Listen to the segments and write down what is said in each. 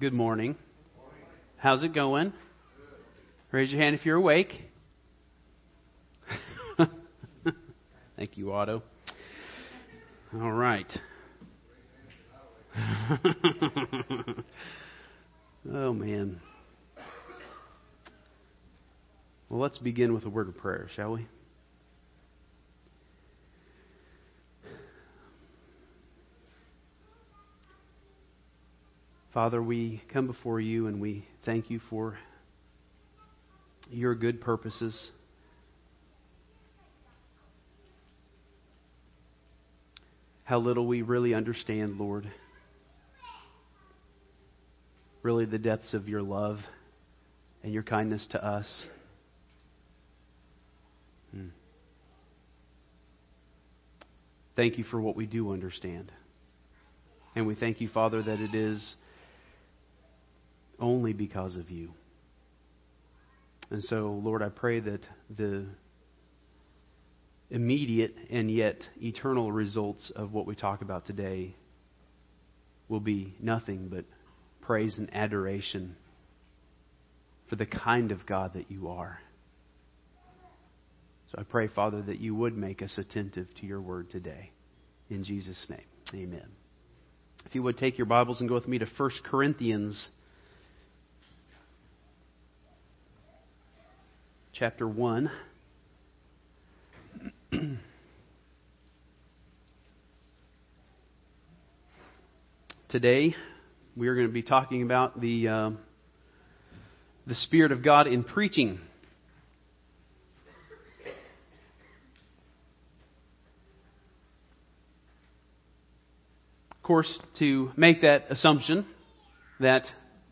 Good morning. How's it going? Raise your hand if you're awake. Thank you, Otto. All right. oh, man. Well, let's begin with a word of prayer, shall we? Father, we come before you and we thank you for your good purposes. How little we really understand, Lord. Really, the depths of your love and your kindness to us. Hmm. Thank you for what we do understand. And we thank you, Father, that it is only because of you. And so, Lord, I pray that the immediate and yet eternal results of what we talk about today will be nothing but praise and adoration for the kind of God that you are. So I pray, Father, that you would make us attentive to your word today. In Jesus' name, amen. If you would take your Bibles and go with me to 1 Corinthians chapter 1. Today, we are going to be talking about the, uh, the Spirit of God in preaching. Of course, to make that assumption that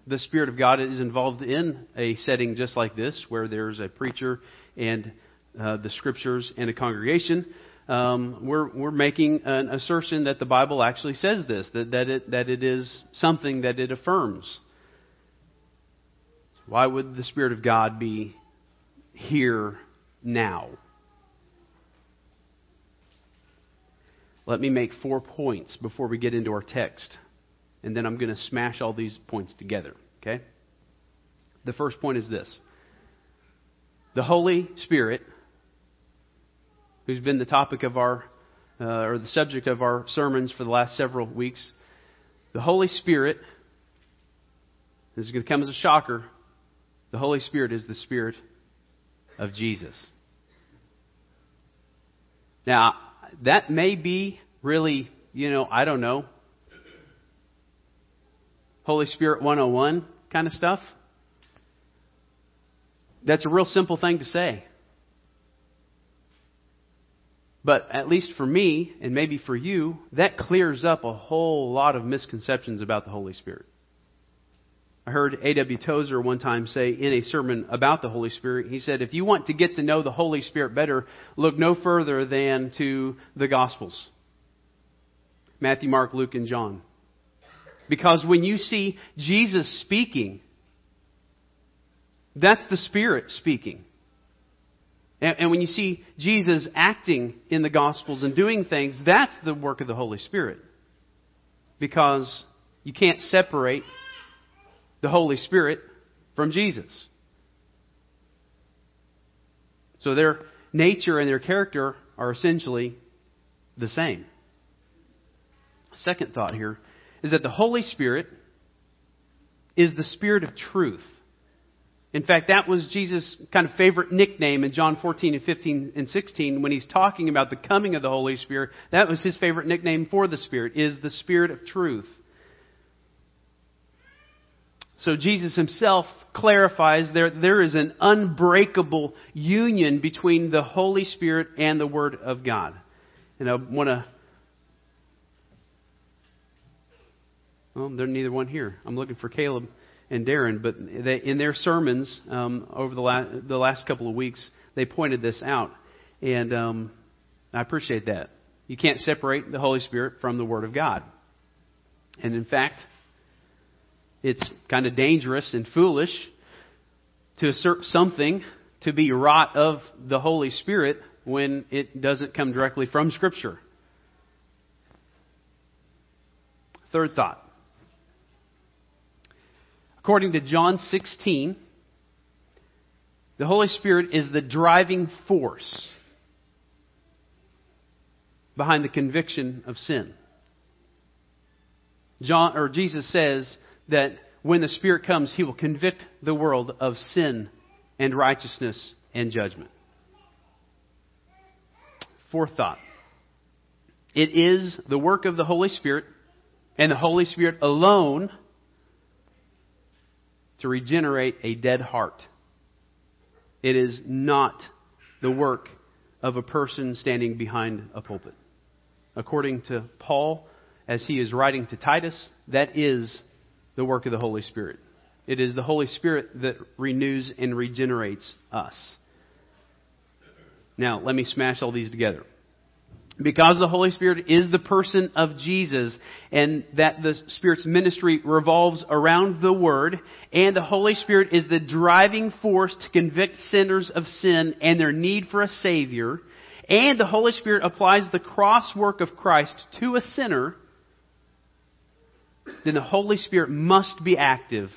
the Spirit of God is involved in a setting just like this, where there's a preacher and uh, the Scriptures and a congregation, um, we're, we're making an assertion that the Bible actually says this, that, that, it, that it is something that it affirms. Why would the Spirit of God be here now? Let me make four points before we get into our text and then I'm going to smash all these points together. Okay? The first point is this the Holy Spirit, who's been the topic of our, uh, or the subject of our sermons for the last several weeks, the Holy Spirit, this is going to come as a shocker, the Holy Spirit is the Spirit of Jesus. Now, that may be really, you know, I don't know, Holy Spirit 101 kind of stuff. That's a real simple thing to say. But at least for me, and maybe for you, that clears up a whole lot of misconceptions about the Holy Spirit. I heard A.W. Tozer one time say in a sermon about the Holy Spirit, he said, if you want to get to know the Holy Spirit better, look no further than to the Gospels Matthew, Mark, Luke, and John. Because when you see Jesus speaking, that's the Spirit speaking. And, and, when you see Jesus acting in the Gospels and doing things, that's the work of the Holy Spirit. Because you can't separate the Holy Spirit from Jesus. So their nature and their character are essentially the same. Second thought here is that the Holy Spirit is the Spirit of truth. In fact, that was Jesus' kind of favorite nickname in John 14 and 15 and 16 when he's talking about the coming of the Holy Spirit. That was his favorite nickname for the Spirit, is the Spirit of truth. So Jesus himself clarifies there, there is an unbreakable union between the Holy Spirit and the Word of God. And I want to Well, they're neither one here. I'm looking for Caleb and Darren, but they, in their sermons um, over the, la- the last couple of weeks, they pointed this out, and um, I appreciate that. You can't separate the Holy Spirit from the Word of God, and in fact, it's kind of dangerous and foolish to assert something to be wrought of the Holy Spirit when it doesn't come directly from Scripture. Third thought According to John 16, the Holy Spirit is the driving force behind the conviction of sin. John or Jesus says that when the Spirit comes, he will convict the world of sin and righteousness and judgment. Fourth thought. It is the work of the Holy Spirit and the Holy Spirit alone to regenerate a dead heart. It is not the work of a person standing behind a pulpit. According to Paul, as he is writing to Titus, that is the work of the Holy Spirit. It is the Holy Spirit that renews and regenerates us. Now, let me smash all these together. Because the Holy Spirit is the person of Jesus, and that the Spirit's ministry revolves around the Word, and the Holy Spirit is the driving force to convict sinners of sin and their need for a Savior, and the Holy Spirit applies the cross work of Christ to a sinner, then the Holy Spirit must be active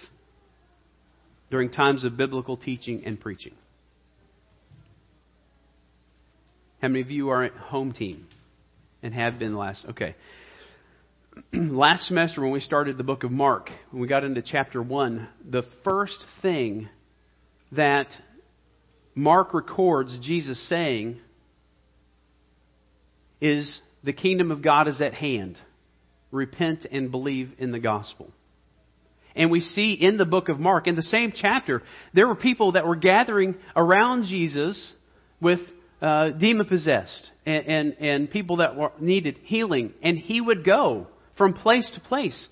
during times of biblical teaching and preaching. How many of you are at home team and have been last? Okay. last semester, when we started the book of Mark, when we got into chapter 1, the first thing that Mark records Jesus saying is the kingdom of God is at hand. Repent and believe in the gospel. And we see in the book of Mark, in the same chapter, there were people that were gathering around Jesus with uh, demon possessed and, and, and people that were, needed healing. And he would go from place to place.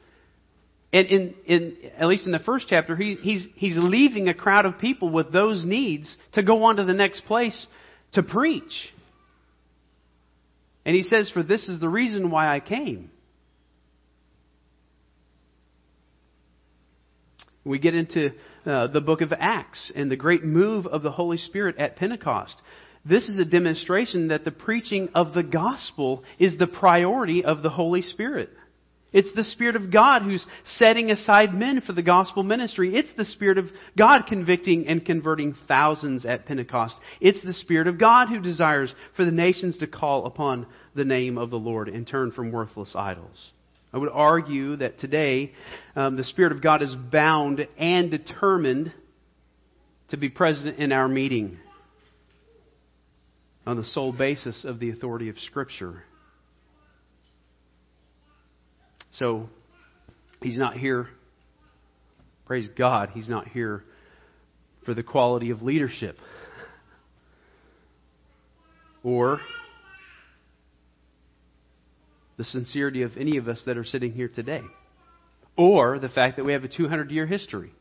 And in, in, at least in the first chapter, he, he's, he's leaving a crowd of people with those needs to go on to the next place to preach. And he says, For this is the reason why I came. We get into uh, the book of Acts and the great move of the Holy Spirit at Pentecost. This is a demonstration that the preaching of the gospel is the priority of the Holy Spirit. It's the Spirit of God who's setting aside men for the gospel ministry. It's the Spirit of God convicting and converting thousands at Pentecost. It's the Spirit of God who desires for the nations to call upon the name of the Lord and turn from worthless idols. I would argue that today um, the Spirit of God is bound and determined to be present in our meeting on the sole basis of the authority of Scripture. So, He's not here, praise God, He's not here for the quality of leadership or the sincerity of any of us that are sitting here today, or the fact that we have a 200 year history.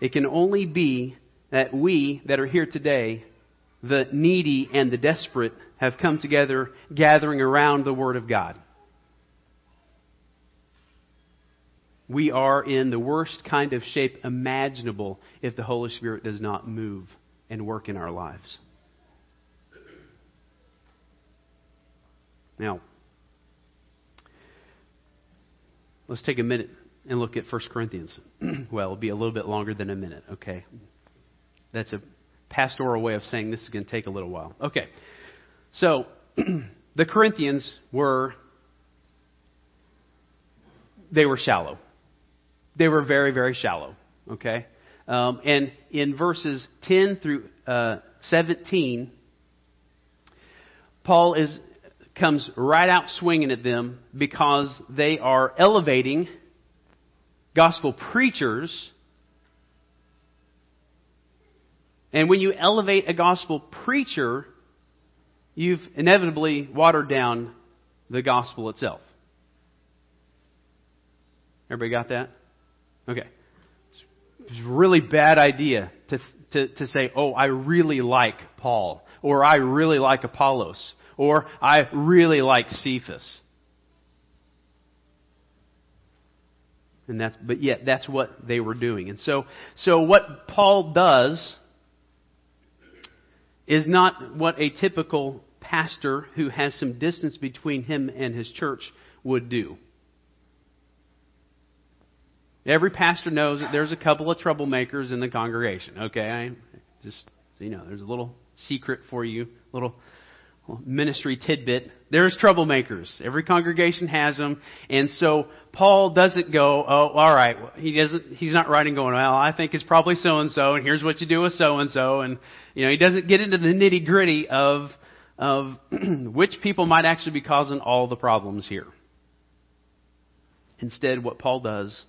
It can only be that we that are here today, the needy and the desperate, have come together gathering around the Word of God. We are in the worst kind of shape imaginable if the Holy Spirit does not move and work in our lives. Now, let's take a minute and look at 1 Corinthians. well, it'll be a little bit longer than a minute, okay? That's a pastoral way of saying this is going to take a little while. Okay. So, the Corinthians were they were shallow. They were very, very shallow. Okay? Um, and in verses 10 through uh, 17, Paul is comes right out swinging at them because they are elevating gospel preachers. And when you elevate a gospel preacher, you've inevitably watered down the gospel itself. Everybody got that? Okay. It's a really bad idea to, to, to say, oh, I really like Paul, or I really like Apollos, or I really like Cephas. And that's, but yet that's what they were doing. And so, so what Paul does is not what a typical pastor who has some distance between him and his church would do. Every pastor knows that there's a couple of troublemakers in the congregation. Okay, I just so you know, there's a little secret for you, little ministry tidbit. There's troublemakers. Every congregation has them. And so Paul doesn't go, oh, all right. He doesn't, he's not writing going, well, I think it's probably so and so, and here's what you do with so and so. And, you know, he doesn't get into the nitty gritty of, of which people might actually be causing all the problems here. Instead, what Paul does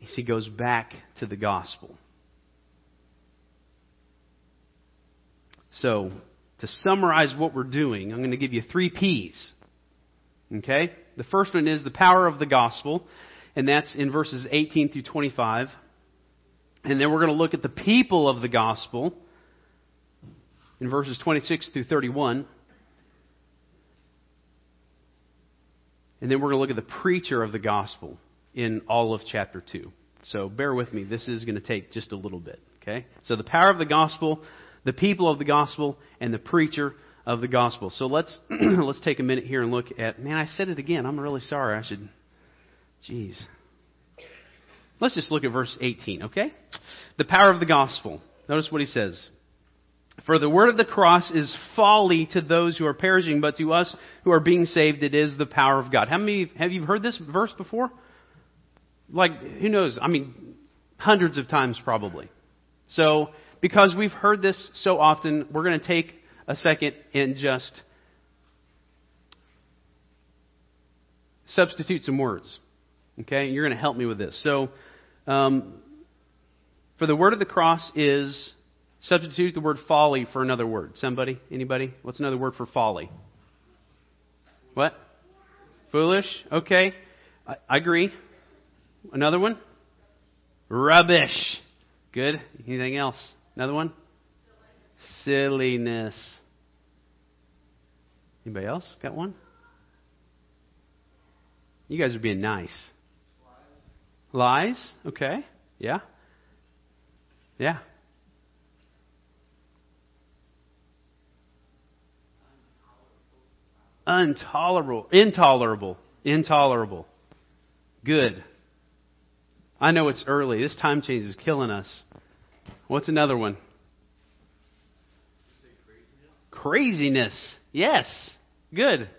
is he goes back to the gospel. So, to summarize what we're doing, I'm going to give you three P's. Okay? The first one is the power of the gospel, and that's in verses 18 through 25. And then we're going to look at the people of the gospel in verses 26 through 31. And then we're going to look at the preacher of the gospel in all of chapter 2. So bear with me. This is going to take just a little bit. Okay? So the power of the gospel, the people of the gospel, and the preacher of the gospel. So let's let's take a minute here and look at. Man, I said it again. I'm really sorry. I should. Jeez. Let's just look at verse 18. Okay, the power of the gospel. Notice what he says. For the word of the cross is folly to those who are perishing, but to us who are being saved, it is the power of God. How many have you heard this verse before? Like, who knows? I mean, hundreds of times probably. So because we've heard this so often, we're going to take a second and just substitute some words. Okay? You're going to help me with this. So, um, for the word of the cross is substitute the word folly for another word. Somebody? Anybody? What's another word for folly? What? Foolish? Okay. I, I agree. Another one? Rubbish. Good. Anything else? Another one? Silliness. Anybody else got one? You guys are being nice. Lies? Lies? Okay. Yeah. Yeah. Intolerable. Intolerable. Intolerable. Good. I know it's early. This time change is killing us. What's another one? Craziness. Yes. Good.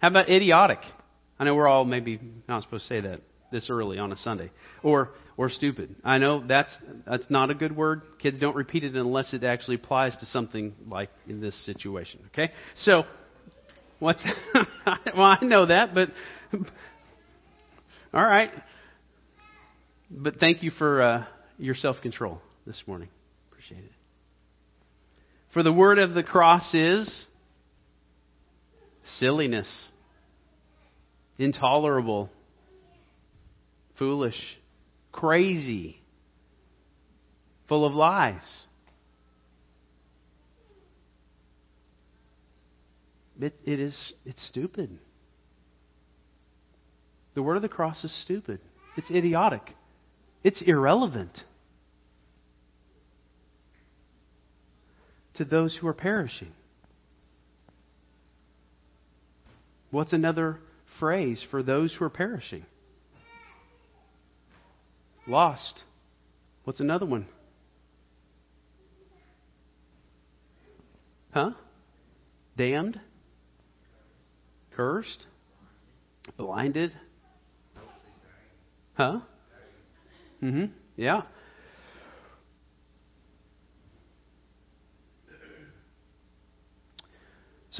How about idiotic? I know we're all maybe not supposed to say that this early on a Sunday. Or or stupid. I know that's that's not a good word. Kids don't repeat it unless it actually applies to something like in this situation. Okay? So what's well, I know that, but all right. But thank you for uh, your self control this morning. Appreciate it. For the word of the cross is silliness, intolerable, foolish, crazy, full of lies. It, it is it's stupid. The word of the cross is stupid. It's idiotic. It's irrelevant. To those who are perishing. What's another phrase for those who are perishing? Lost. What's another one? Huh? Damned? Cursed? Blinded? Huh? Mm hmm. Yeah.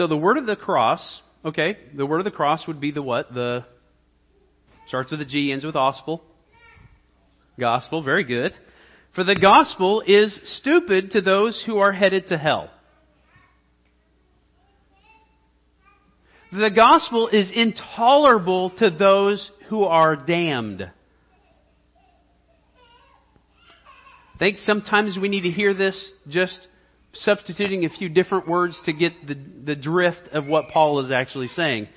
So the word of the cross, okay, the word of the cross would be the what? The starts with a G, ends with gospel. Gospel, very good. For the gospel is stupid to those who are headed to hell. The gospel is intolerable to those who are damned. I think sometimes we need to hear this just substituting a few different words to get the, the drift of what Paul is actually saying.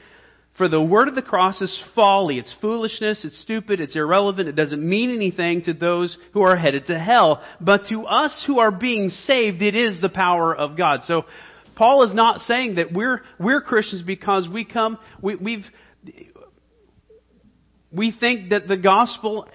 For the word of the cross is folly. It's foolishness. It's stupid. It's irrelevant. It doesn't mean anything to those who are headed to hell. But to us who are being saved, it is the power of God. So, Paul is not saying that we're, we're Christians because we come, we, we've, we think that the gospel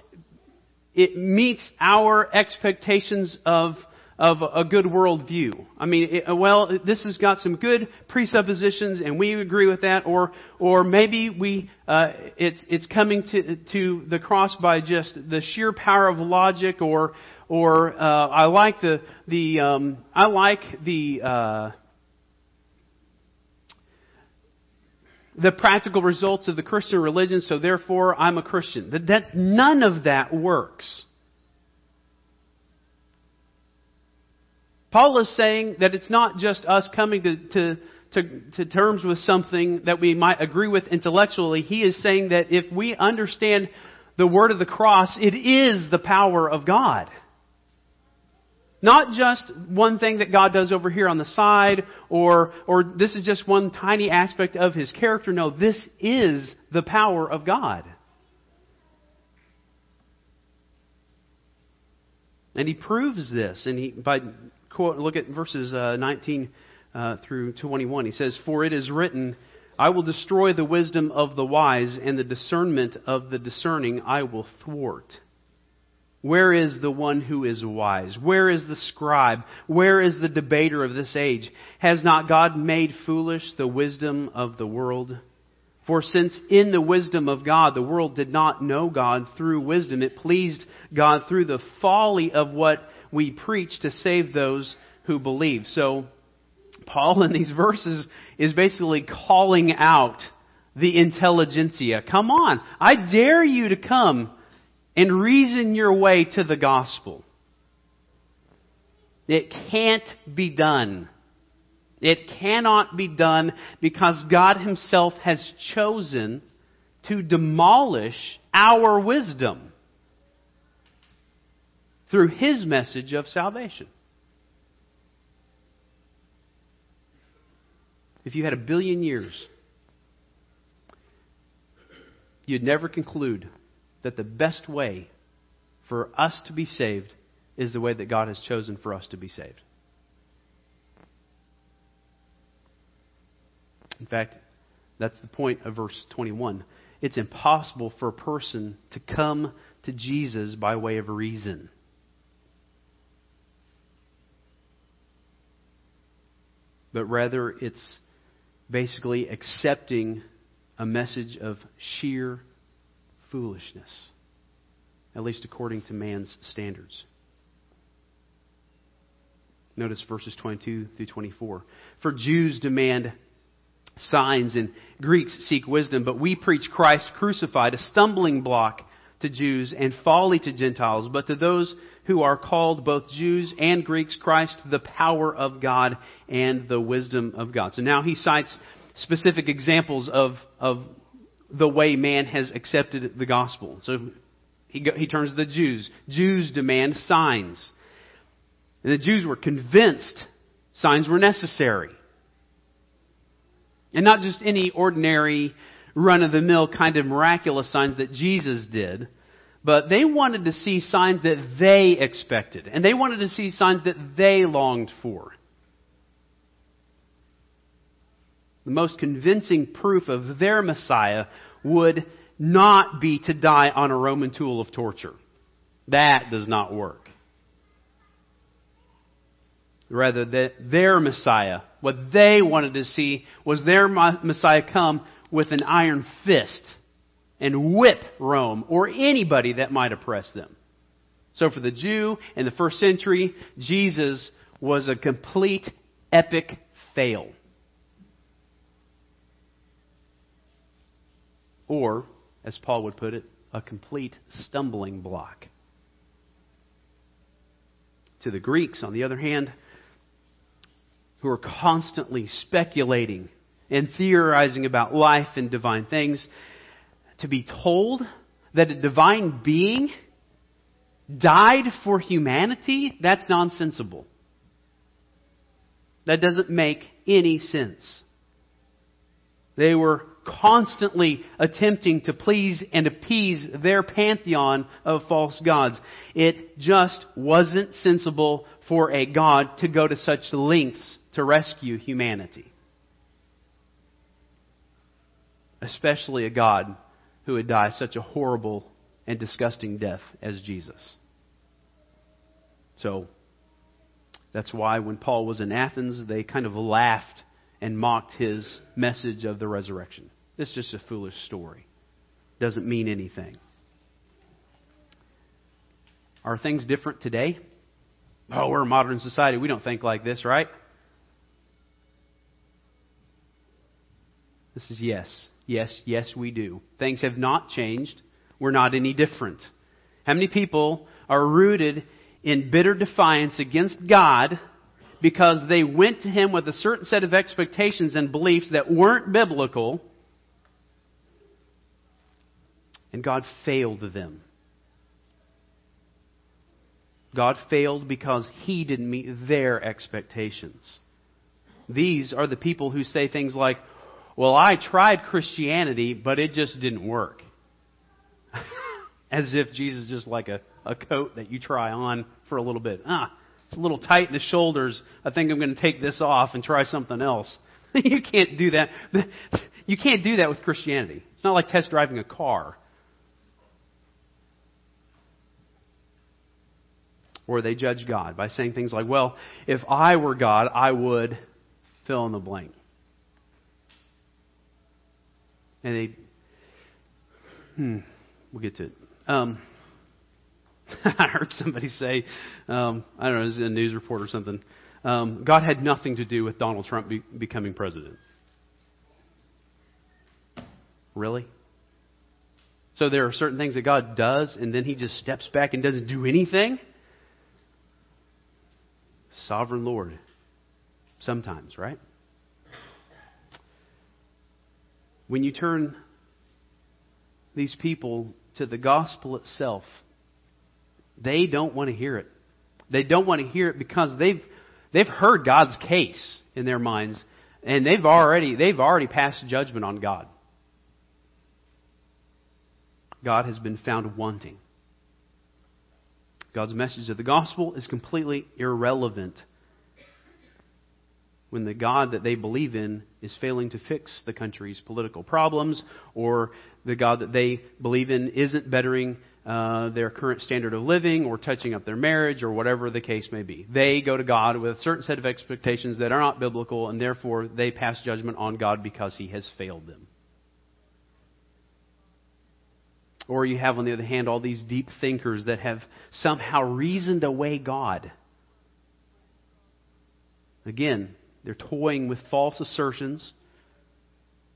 it meets our expectations of of a good worldview. I mean, it, well, this has got some good presuppositions, and we agree with that, or or maybe we uh, it's it's coming to to the cross by just the sheer power of logic, or or uh, I like the the um, I like the uh, the practical results of the Christian religion, so therefore I'm a Christian. That, that none of that works. Paul is saying that it's not just us coming to, to, to, to, terms with something that we might agree with intellectually. He is saying that if we understand the word of the cross, it is the power of God. Not just one thing that God does over here on the side, or, or this is just one tiny aspect of His character. No, this is the power of God. And He proves this, and he, by quote, look at verses uh, 19 uh, through 21. He says, For it is written, I will destroy the wisdom of the wise, and the discernment of the discerning I will thwart. Where is the one who is wise? Where is the scribe? Where is the debater of this age? Has not God made foolish the wisdom of the world? For since in the wisdom of God the world did not know God through wisdom, it pleased God through the folly of what we preach to save those who believe. So, Paul in these verses is basically calling out the intelligentsia. Come on, I dare you to come and reason your way to the gospel. It can't be done. It cannot be done because God Himself has chosen to demolish our wisdom through his message of salvation. If you had a billion years, you'd never conclude that the best way for us to be saved is the way that God has chosen for us to be saved. In fact, that's the point of verse 21. It's impossible for a person to come to Jesus by way of reason. But rather it's basically accepting a message of sheer foolishness, at least according to man's standards. Notice verses 22 through 24. For Jews demand signs and Greeks seek wisdom, but we preach Christ crucified, a stumbling block to Jews and folly to Gentiles, but to those who are called both Jews and Greeks, Christ, the power of God and the wisdom of God. So now he cites specific examples of, of the way man has accepted the gospel. So he, he turns to the Jews. Jews demand signs. And the Jews were convinced signs were necessary. And not just any ordinary run of the mill kind of miraculous signs that Jesus did, but they wanted to see signs that they expected, and they wanted to see signs that they longed for. The most convincing proof of their Messiah would not be to die on a Roman tool of torture. That does not work. Rather, their Messiah, what they wanted to see was their Messiah come with an iron fist and whip Rome or anybody that might oppress them. So for the Jew in the first century, Jesus was a complete epic fail. Or, as Paul would put it, a complete stumbling block. To the Greeks, on the other hand, who are constantly speculating and theorizing about life and divine things, to be told that a divine being died for humanity, that's nonsensical. That doesn't make any sense. They were constantly attempting to please and appease their pantheon of false gods. It just wasn't sensible for a God to go to such lengths to rescue humanity. Especially a God who would die such a horrible and disgusting death as Jesus. So, that's why when Paul was in Athens, they kind of laughed and mocked his message of the resurrection. It's just a foolish story. Doesn't mean anything. Are things different today? Oh, we're a modern society. We don't think like this, right? This is yes. Yes, yes, we do. Things have not changed. We're not any different. How many people are rooted in bitter defiance against God because they went to Him with a certain set of expectations and beliefs that weren't biblical, and God failed them? God failed because He didn't meet their expectations. These are the people who say things like, Well, I tried Christianity, but it just didn't work. As if Jesus is just like a, a coat that you try on for a little bit. Ah, it's a little tight in the shoulders. I think I'm going to take this off and try something else. you can't do that. You can't do that with Christianity. It's not like test driving a car. Or they judge God by saying things like, well, if I were God, I would fill in the blank. And they, hmm, we'll get to it. Um, I heard somebody say, um, I don't know, it was a news report or something. Um, God had nothing to do with Donald Trump be- becoming president. Really? So there are certain things that God does, and then He just steps back and doesn't do anything? Sovereign Lord. Sometimes, right? When you turn these people to the gospel itself, they don't want to hear it. They don't want to hear it because they've they've heard God's case in their minds and they've already they've already passed judgment on God. God has been found wanting. God's message of the gospel is completely irrelevant when the God that they believe in is failing to fix the country's political problems, or the God that they believe in isn't bettering uh, their current standard of living, or touching up their marriage, or whatever the case may be. They go to God with a certain set of expectations that are not biblical, and therefore they pass judgment on God because He has failed them. Or you have, on the other hand, all these deep thinkers that have somehow reasoned away God. Again, they're toying with false assertions,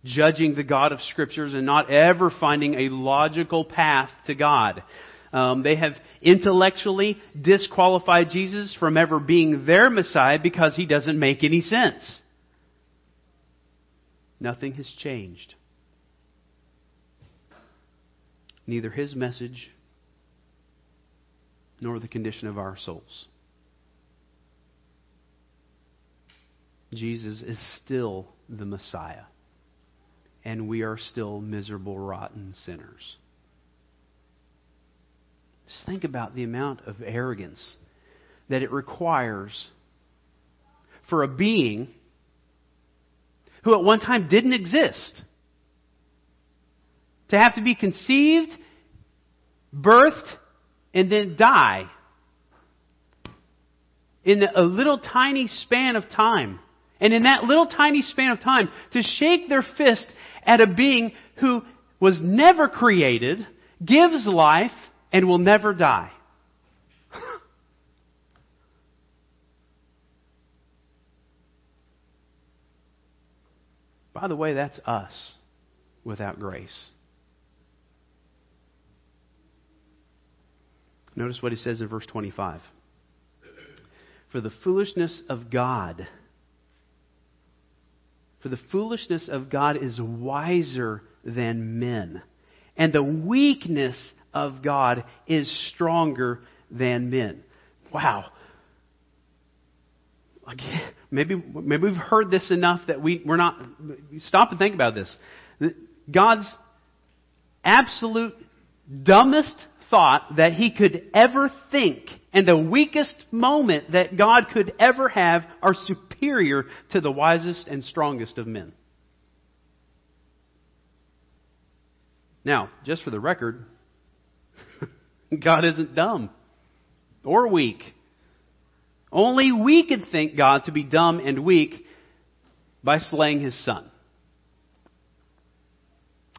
judging the God of Scriptures, and not ever finding a logical path to God. Um, they have intellectually disqualified Jesus from ever being their Messiah because he doesn't make any sense. Nothing has changed. Neither his message nor the condition of our souls. Jesus is still the Messiah. And we are still miserable, rotten sinners. Just think about the amount of arrogance that it requires for a being who at one time didn't exist to have to be conceived, birthed, and then die in a little tiny span of time. And in that little tiny span of time, to shake their fist at a being who was never created, gives life, and will never die. By the way, that's us without grace. Notice what he says in verse 25. For the foolishness of God for the foolishness of God is wiser than men, and the weakness of God is stronger than men. Wow. Maybe, maybe we've heard this enough that we, we're not. Stop and think about this. God's absolute dumbest thought that he could ever think and the weakest moment that God could ever have are superior to the wisest and strongest of men. Now, just for the record, God isn't dumb or weak. Only we could think God to be dumb and weak by slaying his son.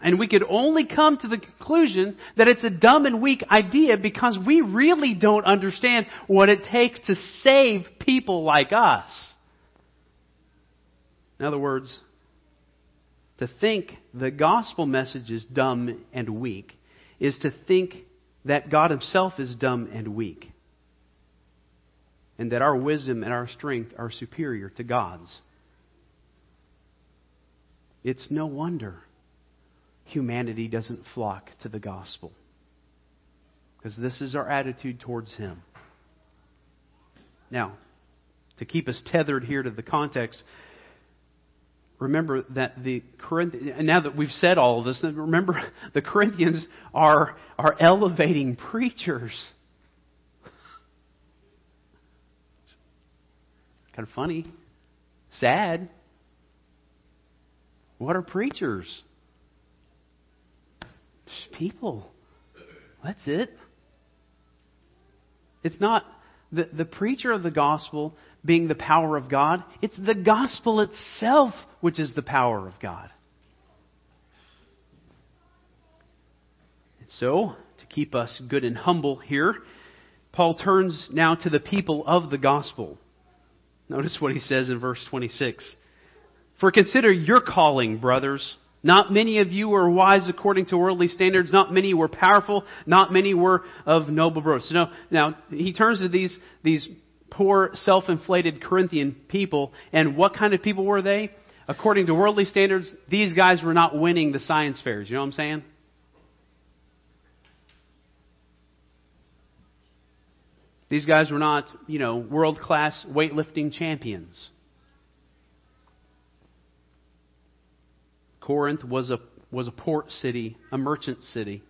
And we could only come to the conclusion that it's a dumb and weak idea because we really don't understand what it takes to save people like us. In other words, to think the gospel message is dumb and weak is to think that God Himself is dumb and weak. And that our wisdom and our strength are superior to God's. It's no wonder humanity doesn't flock to the gospel. Because this is our attitude towards Him. Now, to keep us tethered here to the context, remember that the Corinthians, now that we've said all of this, remember the Corinthians are, are elevating preachers. Kind of funny. Sad. What are preachers? Just people. That's it. It's not the, the preacher of the gospel being the power of God. It's the gospel itself which is the power of God. And so, to keep us good and humble here, Paul turns now to the people of the gospel. Notice what he says in verse 26. For consider your calling, brothers. Not many of you were wise according to worldly standards. Not many were powerful. Not many were of noble birth. So now, now he turns to these, these poor, self-inflated Corinthian people. And what kind of people were they? According to worldly standards, these guys were not winning the science fairs. You know what I'm saying? These guys were not, you know, world-class weightlifting champions. Corinth was a, was a port city, a merchant city.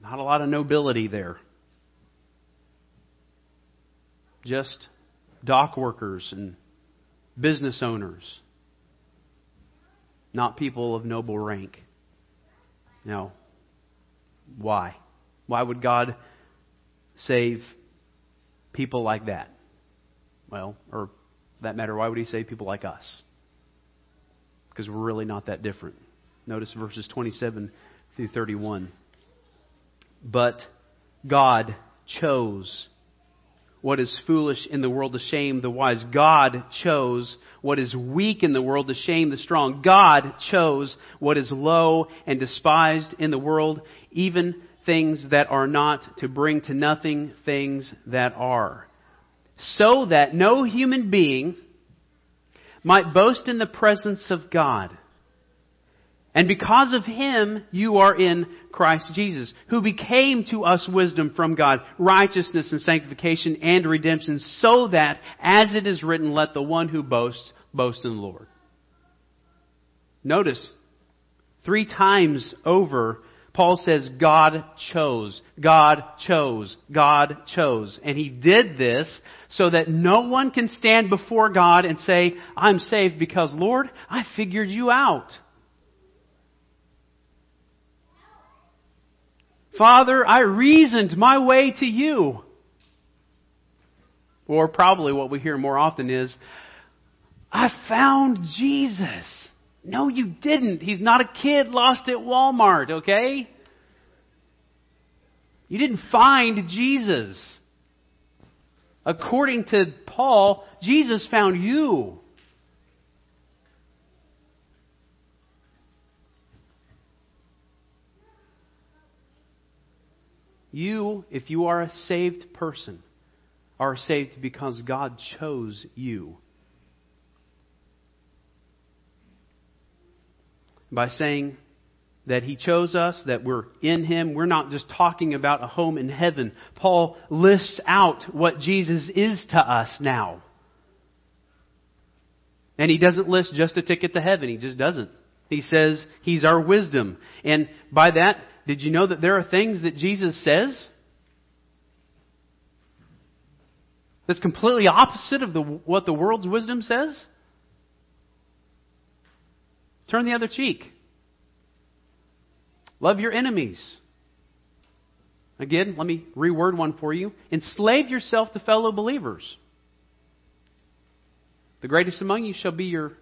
Not a lot of nobility there. Just dock workers and business owners. Not people of noble rank. Now, why? Why would God save people like that? Well, or that matter, why would He save people like us? Because we're really not that different. Notice verses 27 through 31. But God chose what is foolish in the world to shame the wise. God chose what is weak in the world to shame the strong. God chose what is low and despised in the world, even things that are not, to bring to nothing things that are. So that no human being might boast in the presence of God. And because of him, you are in Christ Jesus, who became to us wisdom from God, righteousness and sanctification and redemption, so that, as it is written, let the one who boasts boast in the Lord. Notice, three times over, Paul says, God chose, God chose, God chose. And he did this so that no one can stand before God and say, I'm saved because, Lord, I figured you out. Father, I reasoned my way to you. Or probably what we hear more often is, I found Jesus. No, you didn't. He's not a kid lost at Walmart, okay? You didn't find Jesus. According to Paul, Jesus found you. You, if you are a saved person, are saved because God chose you. By saying that He chose us, that we're in Him. We're not just talking about a home in heaven. Paul lists out what Jesus is to us now. And he doesn't list just a ticket to heaven. He just doesn't. He says he's our wisdom. And by that, did you know that there are things that Jesus says that's completely opposite of the, what the world's wisdom says? Turn the other cheek. Love your enemies. Again, let me reword one for you. Enslave yourself to fellow believers. The greatest among you shall be your,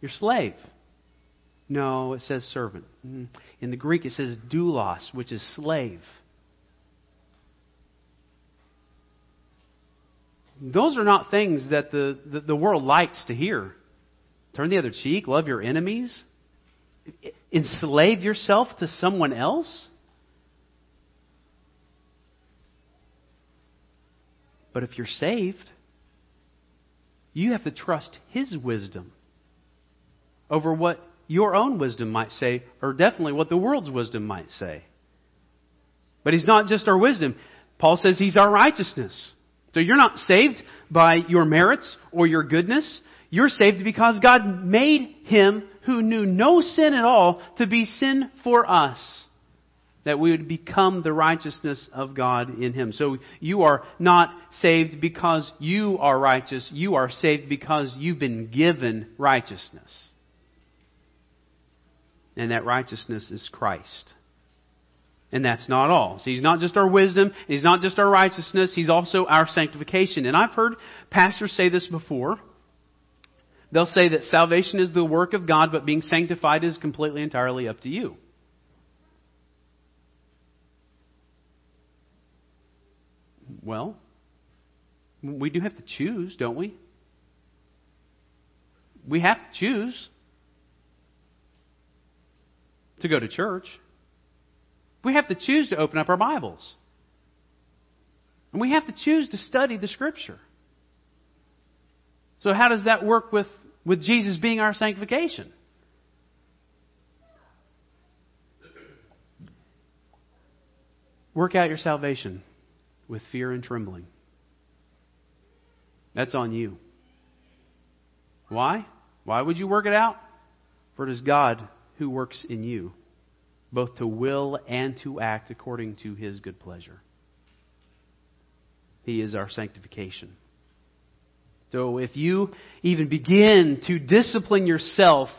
your slave. No, it says servant. Mm-hmm. In the Greek, it says doulos, which is slave. Those are not things that the, the, the world likes to hear. Turn the other cheek, love your enemies, enslave yourself to someone else. But if you're saved, you have to trust His wisdom over what your own wisdom might say, or definitely what the world's wisdom might say. But He's not just our wisdom. Paul says He's our righteousness. So you're not saved by your merits or your goodness. You're saved because God made Him who knew no sin at all to be sin for us that we would become the righteousness of God in Him. So you are not saved because you are righteous. You are saved because you've been given righteousness. And that righteousness is Christ. And that's not all. So He's not just our wisdom, He's not just our righteousness, He's also our sanctification. And I've heard pastors say this before. They'll say that salvation is the work of God, but being sanctified is completely entirely up to you. Well, we do have to choose, don't we? We have to choose to go to church. We have to choose to open up our Bibles. And we have to choose to study the Scripture. So, how does that work with, with Jesus being our sanctification? Work out your salvation with fear and trembling. That's on you. Why? Why would you work it out? For it is God who works in you, both to will and to act according to his good pleasure. He is our sanctification. So if you even begin to discipline yourself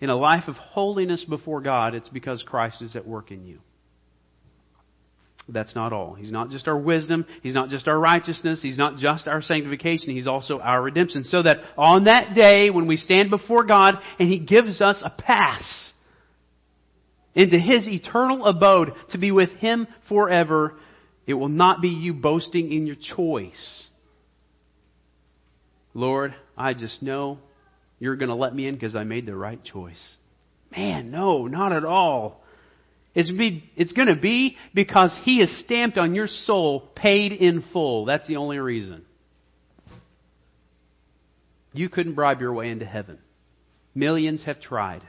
in a life of holiness before God, it's because Christ is at work in you. That's not all. He's not just our wisdom. He's not just our righteousness. He's not just our sanctification. He's also our redemption. So that on that day when we stand before God and He gives us a pass into His eternal abode to be with Him forever, it will not be you boasting in your choice. Lord, I just know you're going to let me in because I made the right choice. Man, no, not at all. It's, be, it's going to be because He is stamped on your soul, paid in full. That's the only reason. You couldn't bribe your way into heaven. Millions have tried.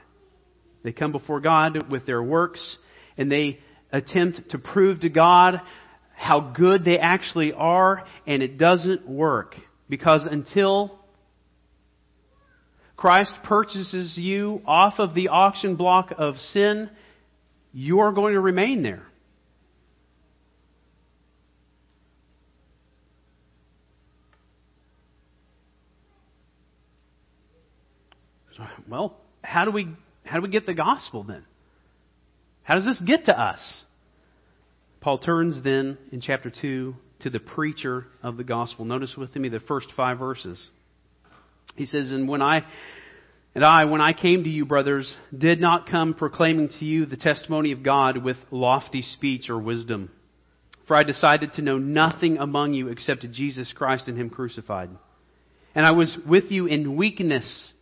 They come before God with their works and they attempt to prove to God how good they actually are, and it doesn't work. Because until Christ purchases you off of the auction block of sin, you are going to remain there. well, how do we how do we get the gospel then? How does this get to us? Paul turns then in chapter 2 to the preacher of the gospel. Notice with me the first five verses. He says, And when I and I, when I came to you, brothers, did not come proclaiming to you the testimony of God with lofty speech or wisdom. For I decided to know nothing among you except Jesus Christ and Him crucified. And I was with you in weakness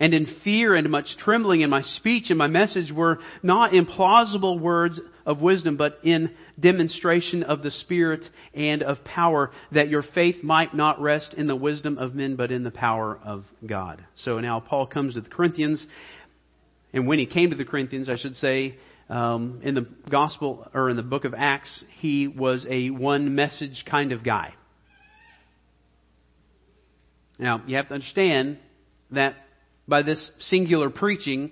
and in fear and much trembling, and my speech and my message were not implausible words of wisdom, but in demonstration of the Spirit and of power, that your faith might not rest in the wisdom of men, but in the power of God. So now Paul comes to the Corinthians, and when he came to the Corinthians, I should say, um, in the Gospel or in the book of Acts, he was a one message kind of guy. Now, you have to understand that by this singular preaching,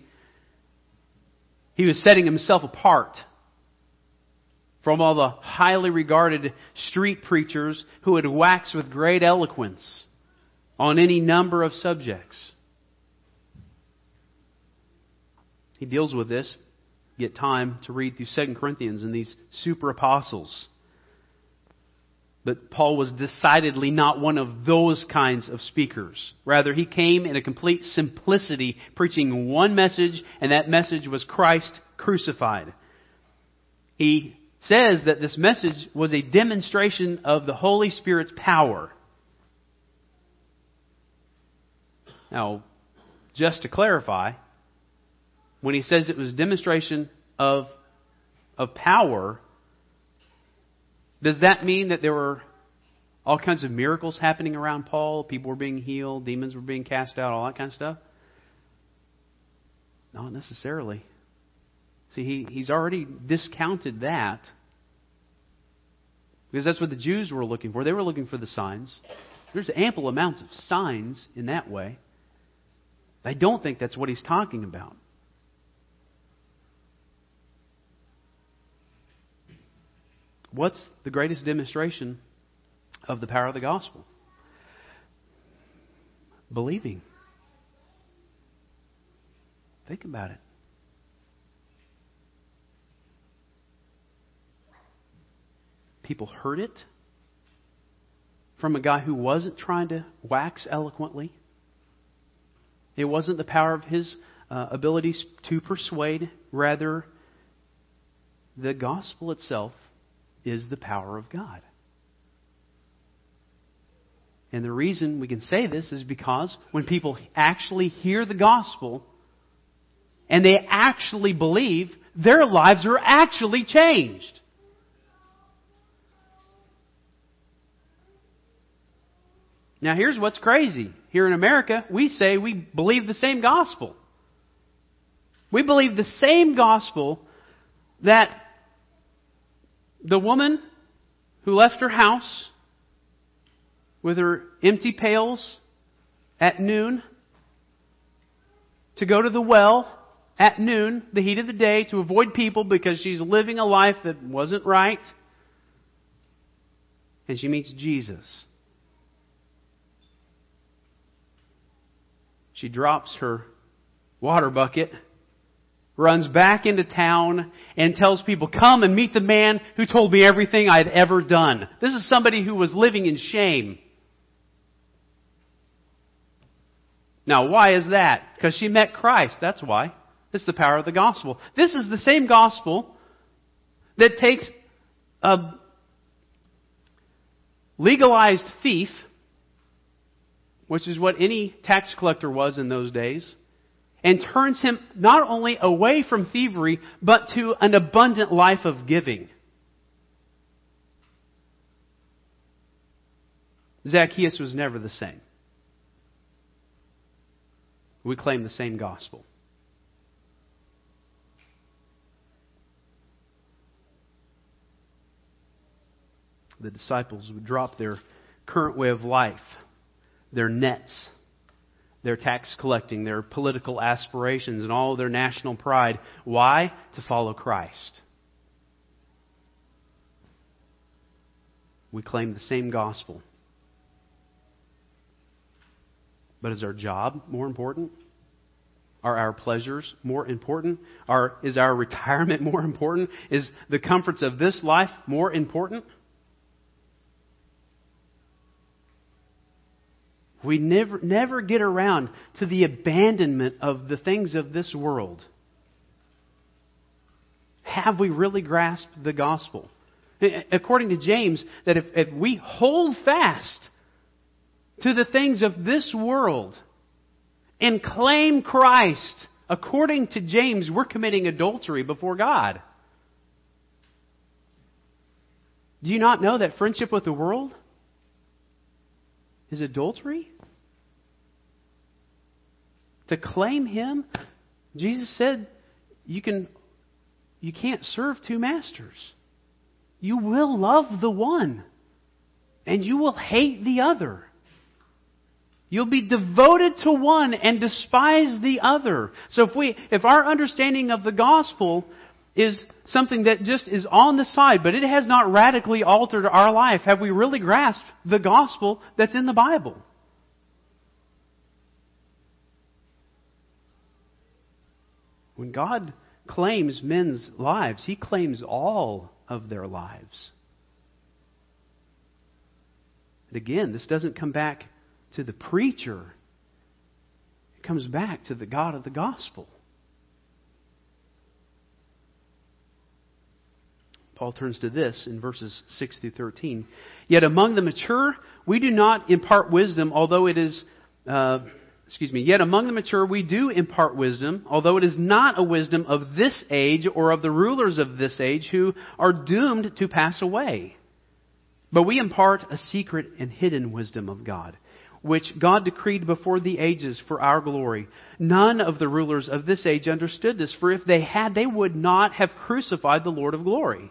he was setting himself apart from all the highly regarded street preachers who had waxed with great eloquence on any number of subjects. He deals with this get time to read through 2 Corinthians and these super apostles. But Paul was decidedly not one of those kinds of speakers. Rather, he came in a complete simplicity, preaching one message, and that message was Christ crucified. He says that this message was a demonstration of the Holy Spirit's power. Now, just to clarify, when he says it was a demonstration of, of power, does that mean that there were all kinds of miracles happening around Paul? People were being healed, demons were being cast out, all that kind of stuff? Not necessarily. See, he, he's already discounted that because that's what the Jews were looking for. They were looking for the signs. There's ample amounts of signs in that way. I don't think that's what he's talking about. What's the greatest demonstration of the power of the gospel? Believing. Think about it. People heard it from a guy who wasn't trying to wax eloquently. It wasn't the power of his uh, abilities to persuade. Rather, the gospel itself is the power of God. And the reason we can say this is because when people actually hear the gospel and they actually believe, their lives are actually changed. Now, here's what's crazy. Here in America, we say we believe the same gospel. We believe the same gospel that the woman who left her house with her empty pails at noon to go to the well at noon, the heat of the day, to avoid people because she's living a life that wasn't right. And she meets Jesus. She drops her water bucket, runs back into town, and tells people, Come and meet the man who told me everything I'd ever done. This is somebody who was living in shame. Now, why is that? Because she met Christ. That's why. It's the power of the gospel. This is the same gospel that takes a legalized thief which is what any tax collector was in those days, and turns him not only away from thievery, but to an abundant life of giving. Zacchaeus was never the same. We claim the same gospel. The disciples would drop their current way of life their nets, their tax collecting, their political aspirations, and all their national pride. Why? To follow Christ. We claim the same gospel. But is our job more important? Are our pleasures more important? Are, is our retirement more important? Is the comforts of this life more important? We never, never get around to the abandonment of the things of this world. Have we really grasped the gospel? According to James, that if, if we hold fast to the things of this world and claim Christ, according to James, we're committing adultery before God. Do you not know that friendship with the world is adultery? To claim him, Jesus said, you can you can't serve two masters. You will love the one and you will hate the other. You'll be devoted to one and despise the other. So if we if our understanding of the gospel is something that just is on the side, but it has not radically altered our life. Have we really grasped the gospel that's in the Bible? When God claims men's lives, he claims all of their lives. And again, this doesn't come back to the preacher, it comes back to the God of the gospel. Paul turns to this in verses 6 through 13. Yet among the mature, we do not impart wisdom, although it is, uh, excuse me, yet among the mature we do impart wisdom, although it is not a wisdom of this age or of the rulers of this age who are doomed to pass away. But we impart a secret and hidden wisdom of God, which God decreed before the ages for our glory. None of the rulers of this age understood this, for if they had, they would not have crucified the Lord of glory.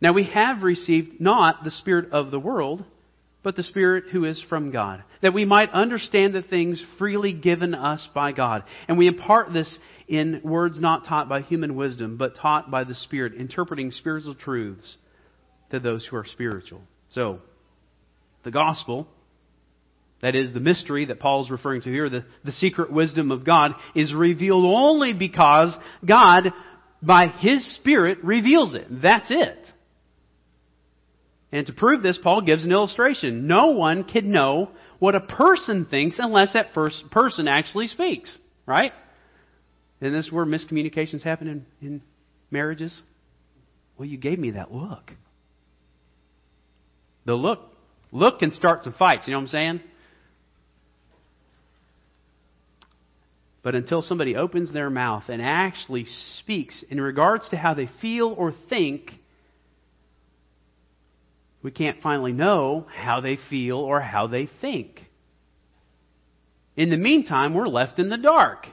Now we have received not the Spirit of the world, but the Spirit who is from God, that we might understand the things freely given us by God. And we impart this in words not taught by human wisdom, but taught by the Spirit, interpreting spiritual truths to those who are spiritual. So, the gospel, that is the mystery that Paul is referring to here, the, the secret wisdom of God, is revealed only because God, by His Spirit, reveals it. That's it. And to prove this, Paul gives an illustration. No one can know what a person thinks unless that first person actually speaks, right? And this is where miscommunications happen in, in marriages. Well, you gave me that look. The look, look can start some fights. You know what I'm saying? But until somebody opens their mouth and actually speaks in regards to how they feel or think, we can't finally know how they feel or how they think. In the meantime, we're left in the dark,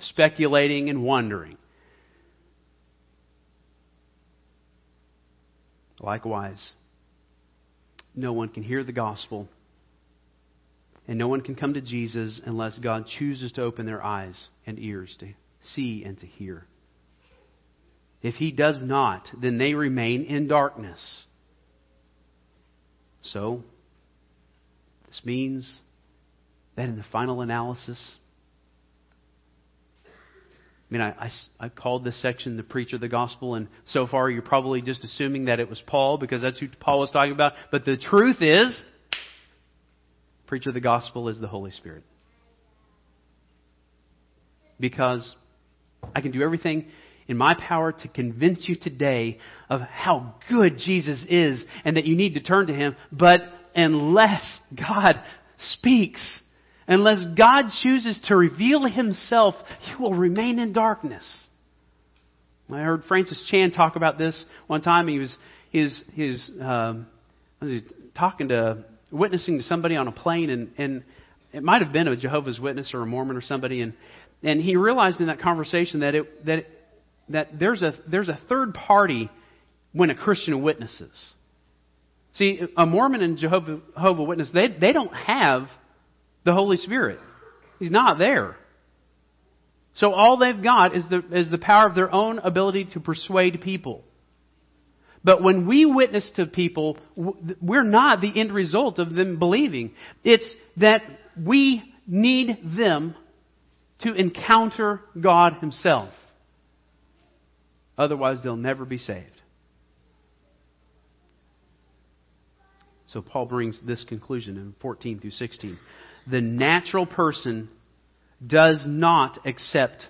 speculating and wondering. Likewise, no one can hear the gospel, and no one can come to Jesus unless God chooses to open their eyes and ears to see and to hear. If He does not, then they remain in darkness. So, this means that in the final analysis, I mean, I, I, I, called this section the preacher of the gospel, and so far you're probably just assuming that it was Paul because that's who Paul was talking about. But the truth is, preacher of the gospel is the Holy Spirit. Because I can do everything in my power to convince you today of how good Jesus is and that you need to turn to Him. But unless God speaks, unless God chooses to reveal Himself, you will remain in darkness. I heard Francis Chan talk about this one time. He was he was, um, was he talking to witnessing to somebody on a plane, and and it might have been a Jehovah's Witness or a Mormon or somebody, and and he realized in that conversation that it that that there's a, there's a third party when a Christian witnesses. See, a Mormon and Jehovah, Jehovah Witness, they, they don't have the Holy Spirit. He's not there. So all they've got is the, is the power of their own ability to persuade people. But when we witness to people, we're not the end result of them believing. It's that we need them to encounter God Himself. Otherwise, they'll never be saved. So Paul brings this conclusion in 14 through 16. The natural person does not accept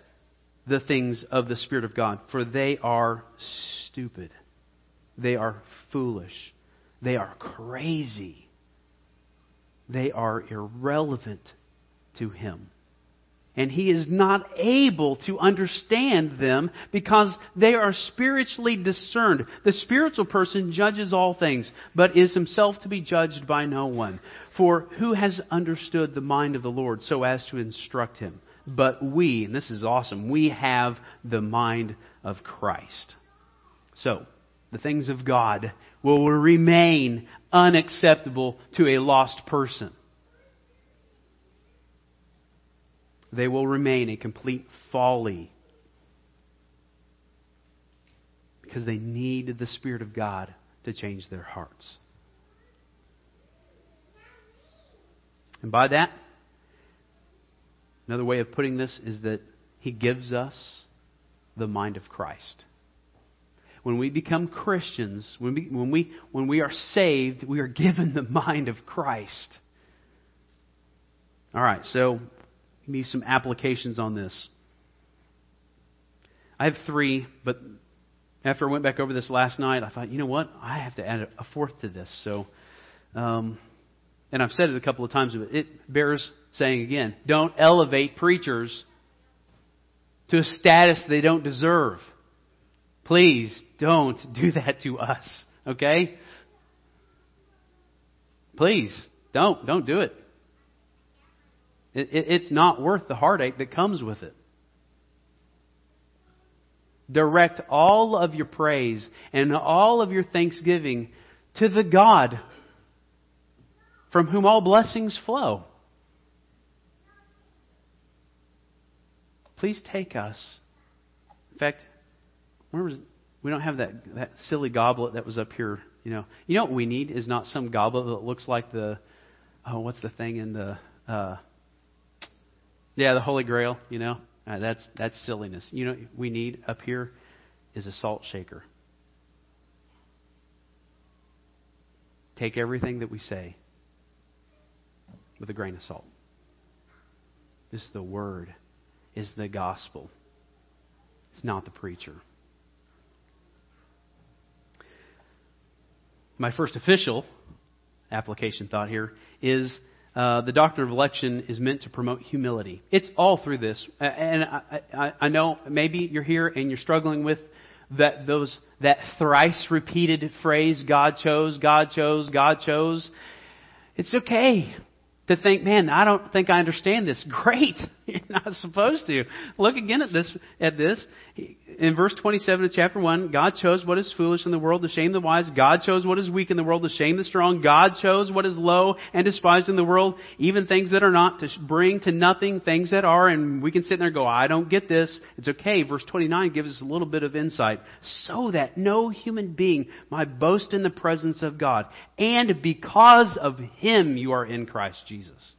the things of the Spirit of God, for they are stupid. They are foolish. They are crazy. They are irrelevant to him and he is not able to understand them because they are spiritually discerned. The spiritual person judges all things, but is himself to be judged by no one. For who has understood the mind of the Lord so as to instruct him? but we, and this is awesome, we have the mind of Christ. So, the things of God will remain unacceptable to a lost person. They will remain a complete folly because they need the Spirit of God to change their hearts. And by that, another way of putting this is that He gives us the mind of Christ. When we become Christians, when we, when we, when we are saved, we are given the mind of Christ. All right, so me some applications on this. I have three, but after I went back over this last night, I thought, you know what? I have to add a fourth to this. So, um, and I've said it a couple of times, but it bears saying again. Don't elevate preachers to a status they don't deserve. Please don't do that to us. Okay? Please don't don't do it. It, it it's not worth the heartache that comes with it. Direct all of your praise and all of your thanksgiving to the God from whom all blessings flow. Please take us. In fact, where we don't have that, that silly goblet that was up here. You know, you know what we need is not some goblet that looks like the oh, what's the thing in the uh, yeah, the Holy Grail. You know, uh, that's that's silliness. You know, we need up here is a salt shaker. Take everything that we say with a grain of salt. This is the word, is the gospel. It's not the preacher. My first official application thought here is uh, the doctrine of election is meant to promote humility. It's all through this, and I, I, I know maybe you're here and you're struggling with that those that thrice repeated phrase God chose, God chose, God chose. It's okay to think, man, I don't think I understand this. Great. You're not supposed to. Look again at this, at this. In verse 27 of chapter 1, God chose what is foolish in the world to shame the wise. God chose what is weak in the world to shame the strong. God chose what is low and despised in the world, even things that are not, to bring to nothing things that are. And we can sit there and go, I don't get this. It's okay. Verse 29 gives us a little bit of insight. So that no human being might boast in the presence of God. And because of Him you are in Christ Jesus.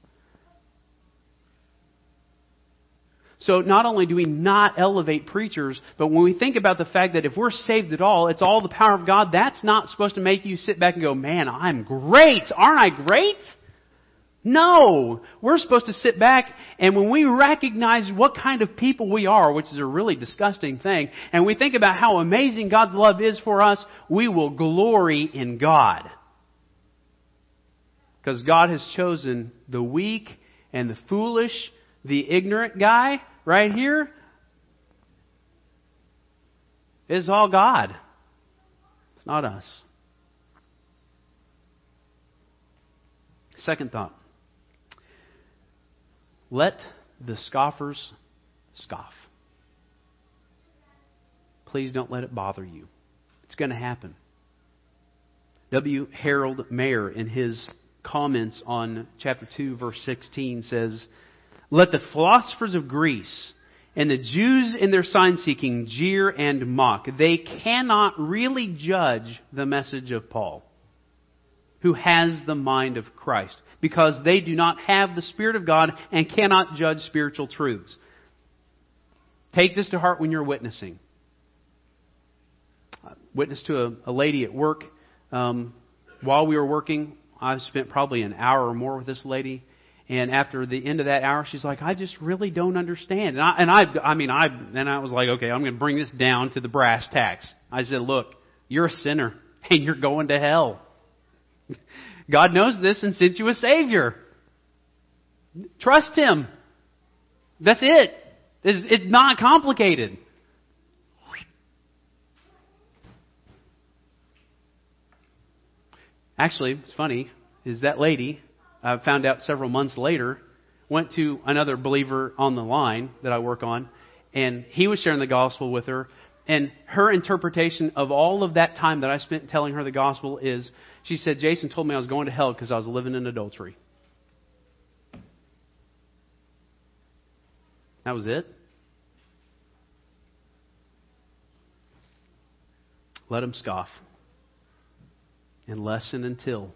So not only do we not elevate preachers, but when we think about the fact that if we're saved at all, it's all the power of God, that's not supposed to make you sit back and go, man, I'm great. Aren't I great? No. We're supposed to sit back and when we recognize what kind of people we are, which is a really disgusting thing, and we think about how amazing God's love is for us, we will glory in God. Because God has chosen the weak and the foolish, the ignorant guy right here is all God. It's not us. Second thought. Let the scoffers scoff. Please don't let it bother you. It's going to happen. W. Harold Mare, in his comments on chapter 2, verse 16, says, let the philosophers of Greece and the Jews in their sign seeking jeer and mock. They cannot really judge the message of Paul, who has the mind of Christ, because they do not have the Spirit of God and cannot judge spiritual truths. Take this to heart when you're witnessing. I witnessed to a, a lady at work. Um, while we were working, I spent probably an hour or more with this lady. And after the end of that hour, she's like, I just really don't understand. And I, and I, I mean, I, and I was like, okay, I'm going to bring this down to the brass tacks. I said, look, you're a sinner and you're going to hell. God knows this and sent you a Savior. Trust Him. That's it. It's, it's not complicated. Actually, it's funny, is that lady I found out several months later, went to another believer on the line that I work on, and he was sharing the gospel with her. And her interpretation of all of that time that I spent telling her the gospel is she said, Jason told me I was going to hell because I was living in adultery. That was it. Let him scoff. Unless and until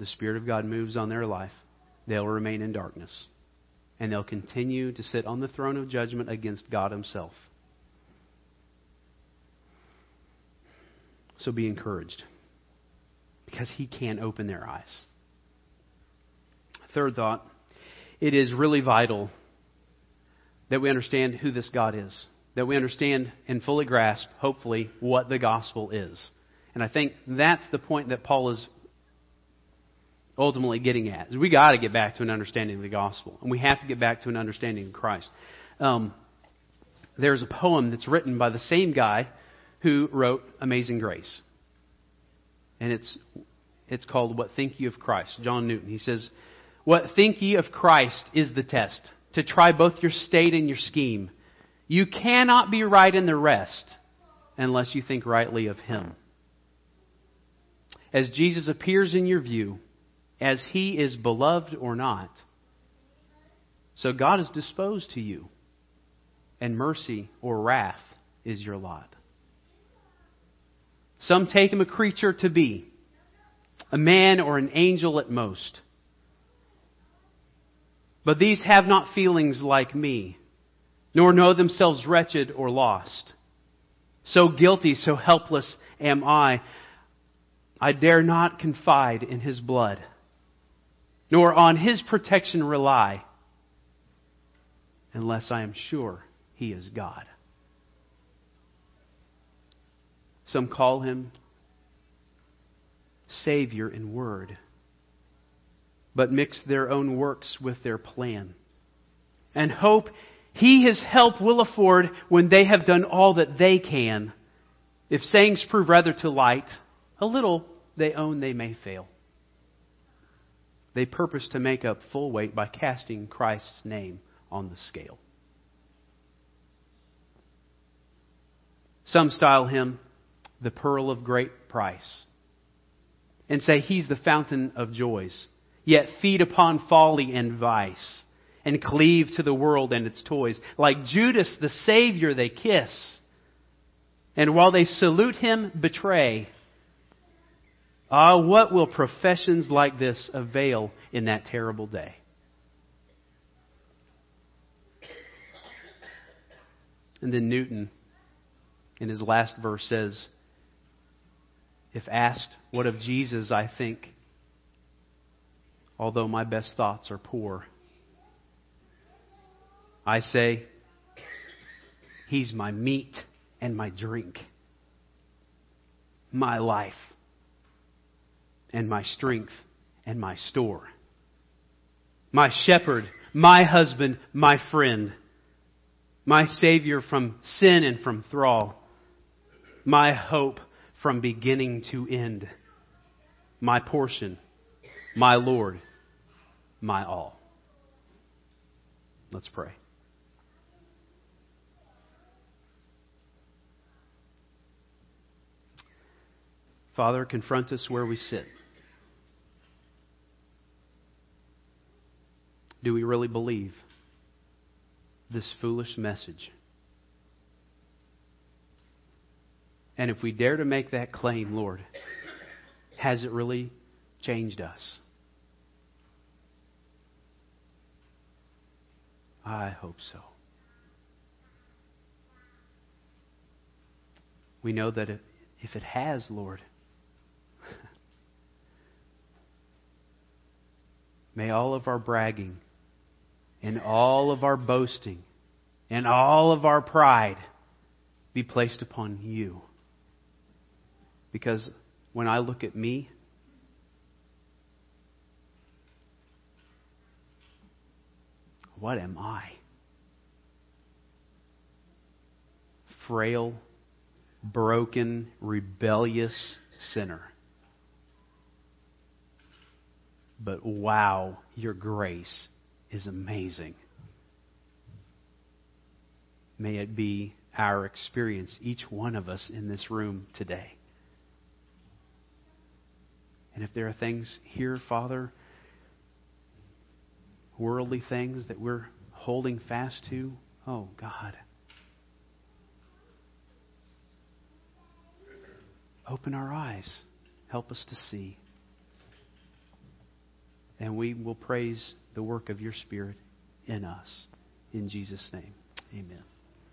the Spirit of God moves on their life, they'll remain in darkness. And they'll continue to sit on the throne of judgment against God Himself. So be encouraged because He can open their eyes. Third thought it is really vital that we understand who this God is, that we understand and fully grasp, hopefully, what the gospel is. And I think that's the point that Paul is ultimately getting at. We got to get back to an understanding of the gospel, and we have to get back to an understanding of Christ. Um, there's a poem that's written by the same guy who wrote Amazing Grace, and it's it's called "What Think Ye of Christ?" John Newton. He says, "What think ye of Christ is the test." to try both your state and your scheme. You cannot be right in the rest unless you think rightly of Him. As Jesus appears in your view, as He is beloved or not, so God is disposed to you, and mercy or wrath is your lot. Some take Him a creature to be, a man or an angel at most. But these have not feelings like me, nor know themselves wretched or lost. So guilty, so helpless am I. I dare not confide in his blood, nor on his protection rely, unless I am sure he is God. Some call him Savior in word but mix their own works with their plan. And hope he his help will afford when they have done all that they can. If sayings prove rather to light, a little they own they may fail. They purpose to make up full weight by casting Christ's name on the scale. Some style him the pearl of great price and say he's the fountain of joys yet feed upon folly and vice, and cleave to the world and its toys. Like Judas, the Savior, they kiss, and while they salute him, betray. Ah, what will professions like this avail in that terrible day? And then Newton, in his last verse, says, If asked what of Jesus I think, although my best thoughts are poor. I say, He's my meat and my drink, my life and my strength and my store, my shepherd, my husband, my friend, my Savior from sin and from thrall, my hope from beginning to end, my portion, my Lord my all. Let's pray. Father, confront us where we sit. Do we really believe this foolish message? And if we dare to make that claim, Lord, has it really changed us? I hope so. We know that if it has, Lord, may all of our bragging and all of our boasting and all of our pride be placed upon you. Because when I look at me, What am I? Frail, broken, rebellious sinner. But wow, your grace is amazing. May it be our experience, each one of us in this room today. And if there are things here, Father, worldly things that we're holding fast to, oh God. Open our eyes. Help us to see. And we will praise the work of your Spirit in us. In Jesus' name, amen.